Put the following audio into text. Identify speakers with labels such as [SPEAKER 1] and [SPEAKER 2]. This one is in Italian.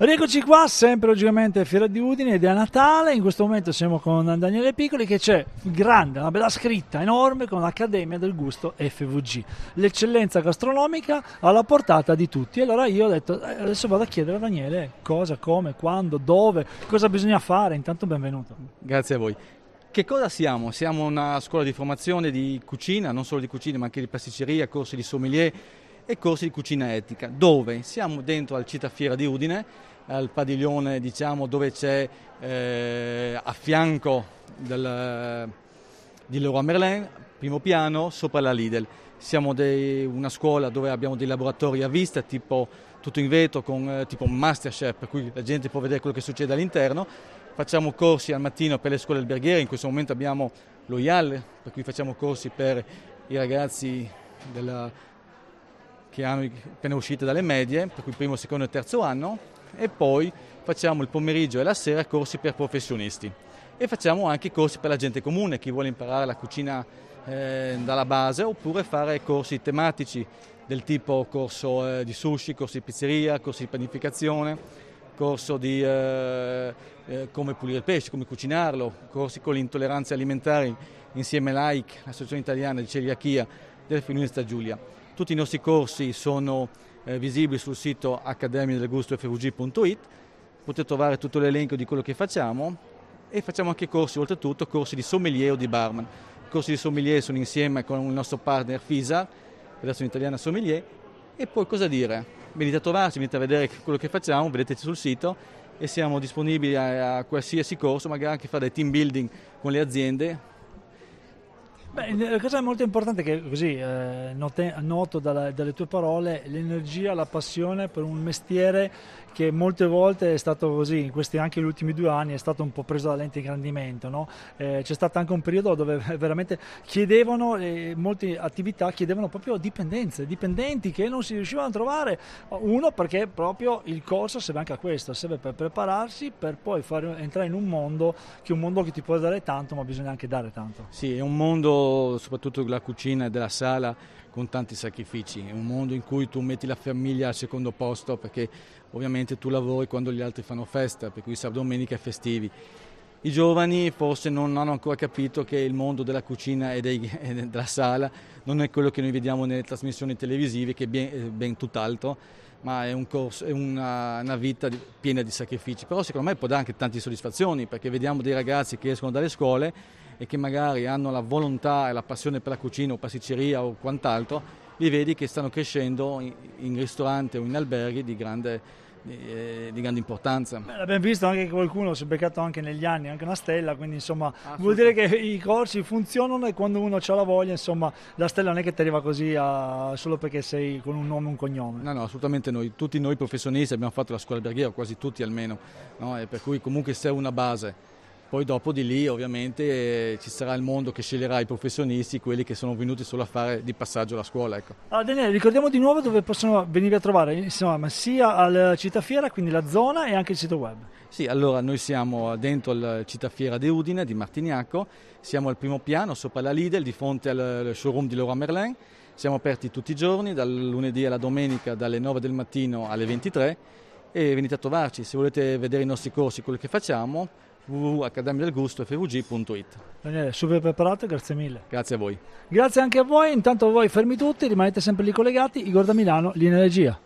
[SPEAKER 1] Rieccoci qua, sempre logicamente Fiera di Udine ed è a Natale. In questo momento siamo con Daniele Piccoli che c'è grande, una bella scritta enorme con l'Accademia del Gusto FVG, l'eccellenza gastronomica alla portata di tutti. Allora io ho detto eh, adesso vado a chiedere a Daniele cosa, come, quando, dove, cosa bisogna fare. Intanto benvenuto.
[SPEAKER 2] Grazie a voi. Che cosa siamo? Siamo una scuola di formazione di cucina, non solo di cucina ma anche di pasticceria, corsi di sommelier e corsi di cucina etica. Dove? Siamo dentro al Città Fiera di Udine al padiglione diciamo, dove c'è eh, a fianco del, di Leroy Merlin, primo piano, sopra la Lidl. Siamo dei, una scuola dove abbiamo dei laboratori a vista, tipo tutto in vetro, con eh, tipo Masterchef, per cui la gente può vedere quello che succede all'interno. Facciamo corsi al mattino per le scuole alberghiere, in questo momento abbiamo lo IAL, per cui facciamo corsi per i ragazzi della, che hanno appena uscite dalle medie, per cui primo, secondo e terzo anno, e poi facciamo il pomeriggio e la sera corsi per professionisti e facciamo anche corsi per la gente comune, chi vuole imparare la cucina eh, dalla base oppure fare corsi tematici del tipo corso eh, di sushi, corsi di pizzeria, corsi di panificazione, corso di eh, eh come pulire il pesce, come cucinarlo, corsi con le intolleranze alimentari insieme all'AIC, l'Associazione Italiana di Celiachia del Friuli Giulia. Tutti i nostri corsi sono eh, visibili sul sito accademiadelgustofvg.it, potete trovare tutto l'elenco di quello che facciamo e facciamo anche corsi, oltretutto corsi di sommelier o di barman. I corsi di sommelier sono insieme con il nostro partner FISA, Federazione Italiana Sommelier, e poi cosa dire? Venite a trovarci, venite a vedere quello che facciamo, vedete sul sito e siamo disponibili a, a qualsiasi corso, magari anche fare dei team building con le aziende
[SPEAKER 1] Beh, la cosa molto importante che così eh, note, noto dalla, dalle tue parole l'energia, la passione per un mestiere che molte volte è stato così, in questi anche gli ultimi due anni è stato un po' preso da lente ingrandimento. No? Eh, c'è stato anche un periodo dove veramente chiedevano, eh, molte attività chiedevano proprio dipendenze, dipendenti che non si riuscivano a trovare. Uno perché proprio il corso serve anche a questo, serve per prepararsi, per poi fare, entrare in un mondo che è un mondo che ti può dare tanto, ma bisogna anche dare tanto.
[SPEAKER 2] Sì, è un mondo, soprattutto della cucina e della sala, con tanti sacrifici, è un mondo in cui tu metti la famiglia al secondo posto perché ovviamente tu lavori quando gli altri fanno festa, per cui sabato, domenica e festivi. I giovani forse non hanno ancora capito che il mondo della cucina e, dei, e della sala non è quello che noi vediamo nelle trasmissioni televisive, che è ben, ben tutt'altro, ma è, un corso, è una, una, vita piena di sacrifici. Però secondo me può dare anche tante soddisfazioni, perché vediamo dei ragazzi che escono dalle scuole e che magari hanno la volontà e la passione per la cucina o pasticceria o quant'altro, li vedi che stanno crescendo in, in ristoranti o in alberghi di grande, di, eh, di grande importanza.
[SPEAKER 1] Beh, l'abbiamo visto anche che qualcuno si è beccato anche negli anni, anche una stella, quindi insomma vuol dire che i corsi funzionano e quando uno ha la voglia, insomma la stella non è che ti arriva così a, solo perché sei con un nome e un cognome.
[SPEAKER 2] No, no, assolutamente noi, tutti noi professionisti abbiamo fatto la scuola alberghiera, quasi tutti almeno, no? per cui comunque sei una base. Poi dopo di lì ovviamente ci sarà il mondo che sceglierà i professionisti, quelli che sono venuti solo a fare di passaggio alla scuola. Ecco.
[SPEAKER 1] Allora Daniele, ricordiamo di nuovo dove possono venire a trovare, insomma, sia alla Città Fiera, quindi la zona e anche il sito web.
[SPEAKER 2] Sì, allora noi siamo dentro la Città Fiera di Udine, di Martignaco, siamo al primo piano, sopra la Lidl, di fronte al showroom di Leroy Merlin. Siamo aperti tutti i giorni, dal lunedì alla domenica, dalle 9 del mattino alle 23 e venite a trovarci. Se volete vedere i nostri corsi, quello che facciamo, www.accademiadelgusto.fvg.it
[SPEAKER 1] Daniele, super preparato, grazie mille.
[SPEAKER 2] Grazie a voi.
[SPEAKER 1] Grazie anche a voi, intanto voi fermi tutti, rimanete sempre lì collegati, Igor da Milano, linea regia.